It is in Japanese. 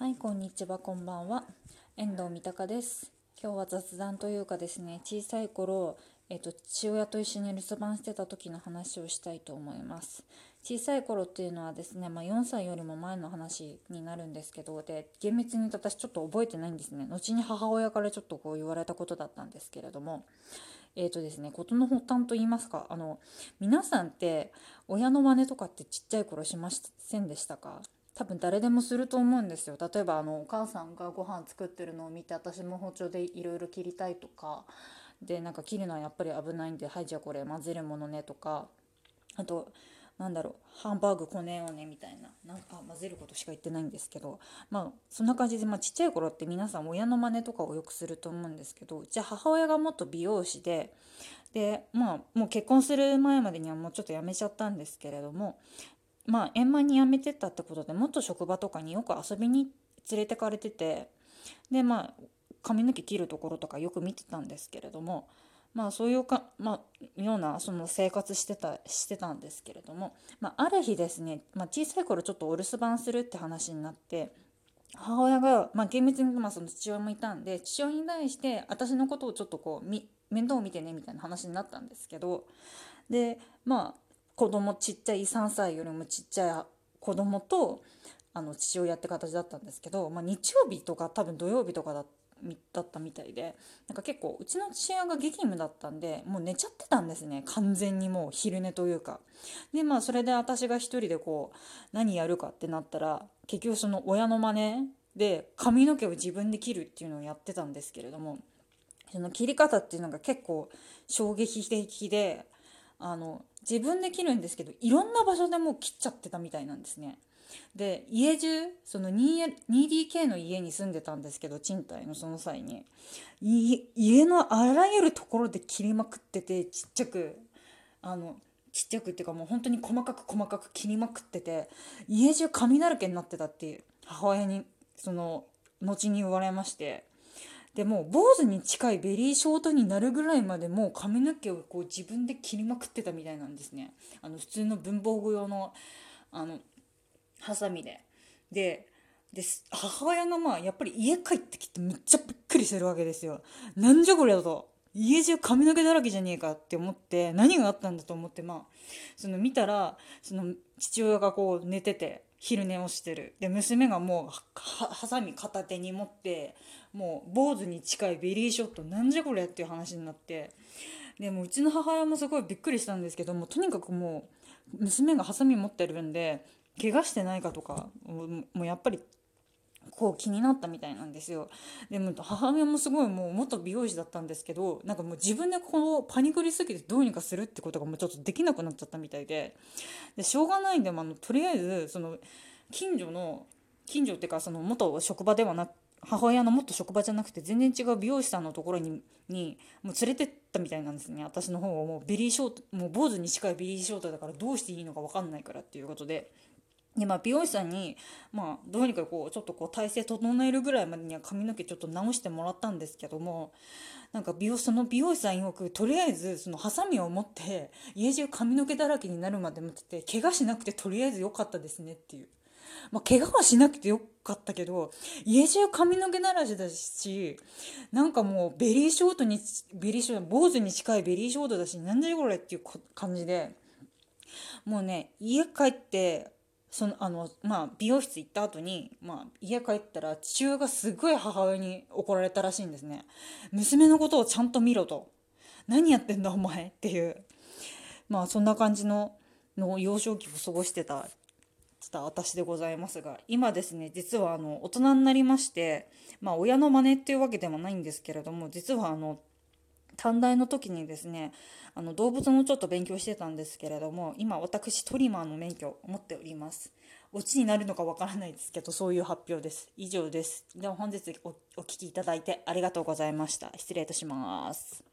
はいこんにちはこんばんは。遠藤三鷹です。今日は雑談というかですね小さい頃えっと父親と一緒に留守番してた時の話をしたいと思います。小さい頃っていうのはですね、まあ、4歳よりも前の話になるんですけどで厳密に私ちょっと覚えてないんですね。後に母親からちょっとこう言われたことだったんですけれども。えーとですね、事の発端と言いますかあの皆さんって親の真似とかってちっちゃい頃しませんでしたか？多分誰でもすると思うんですよ。例えばあのお母さんがご飯作ってるのを見て私も包丁でいろいろ切りたいとか。でなんか切るのはやっぱり危ないんではいじゃあこれ混ぜるものねとか。あとなんだろうハンバーグこねようねみたいな。なんか混ぜることしか言ってないんですけど。まあそんな感じで、まあ、ちっちゃい頃って皆さん親の真似とかをよくすると思うんですけど。じゃあ母親がもっと美容師ででまあもう結婚する前までにはもうちょっとやめちゃったんですけれども。まあ円満に辞めてったってことでもっと職場とかによく遊びに連れてかれててでまあ髪の毛切るところとかよく見てたんですけれどもまあそういうか、まあ、ようなその生活してたしてたんですけれども、まあ、ある日ですね、まあ、小さい頃ちょっとお留守番するって話になって母親が、まあ、厳密にまあその父親もいたんで父親に対して私のことをちょっとこう面倒を見てねみたいな話になったんですけどでまあ子供ちっちゃい3歳よりもちっちゃい子供とあの父親って形だったんですけど、まあ、日曜日とか多分土曜日とかだったみたいでなんか結構うちの父親が激務だったんでもう寝ちゃってたんですね。完全にもう昼寝というか。でまあそれで私が一人でこう何やるかってなったら結局その親の真似で髪の毛を自分で切るっていうのをやってたんですけれどもその切り方っていうのが結構衝撃的であの自分で切るんですけどいろんな場所でもう切っちゃってたみたいなんですね。で家中その 2DK の家に住んでたんですけど賃貸のその際に家のあらゆるところで切りまくっててちっちゃくあのちっちゃくっていうかもう本当に細かく細かく切りまくってて家中髪だらけになってたっていう母親にその後に言われましてでも坊主に近いベリーショートになるぐらいまでもう髪の毛をこう自分で切りまくってたみたいなんですね。あの普通の文房具用のあのハサミで。でで母親がまあやっぱり家帰ってきてめっちゃびっくりするわけですよ。なんじゃこれだと。家中髪の毛だらけじゃねえかって思って何があったんだと思ってまあその見たらその父親がこう寝てて昼寝をしてる。で娘がもうハサミ片手に持ってもう坊主に近いベリーショットなんじゃこれっていう話になって。でもうちの母親もすごいびっくりしたんですけどもとにかくもう娘がハサミ持ってるんで怪我してないかとかもうやっぱりこう気になったみたいなんですよ。でも母親もすごいもう元美容師だったんですけどなんかもう自分でこのパニクりすぎてどうにかするってことがもうちょっとできなくなっちゃったみたいで。でしょうがないんで、まあ、のとりあえずその近所の近所っていうかその元職場ではなく母親のもっと職場じゃなくて全然違う美容師さんのところににもう連れてったみたいなんですね。私の方をもうベリーショートもう坊主に近いベリーショートだからどうしていいのか分かんないからっていうことで。でまあ、美容師さんに、まあ、どうにかこうちょっとこう体勢整えるぐらいまでには髪の毛ちょっと直してもらったんですけどもなんか美容その美容師さん曰くとりあえずそのハサミを持って家中髪の毛だらけになるまで持ってて怪我しなくてとりあえず良かったですねっていう。まあ、怪我はしなくてよかったけど家中髪の毛ならしだしなんかもうベリーショートにベリーショート坊主に近いベリーショートだしなんでこれっていう感じでもうね家帰ってそのあのまあ美容室行った後にまあ家帰ったら父親がすごい母親に怒られたらしいんですね。娘のことをちゃんと見ろと。何やってんだお前っていう。まあそんな感じのの幼少期を過ごしてたた私でございますが今ですね実はあの大人になりましてまあ親の真似っていうわけではないんですけれども実はあの短大の時にですねあの動物のちょっと勉強してたんですけれども今私トリマーの免許を持っております。オチになるのかわからないですけどそういう発表です。以上です。では本日おお聴きいただいてありがとうございました。失礼いたします。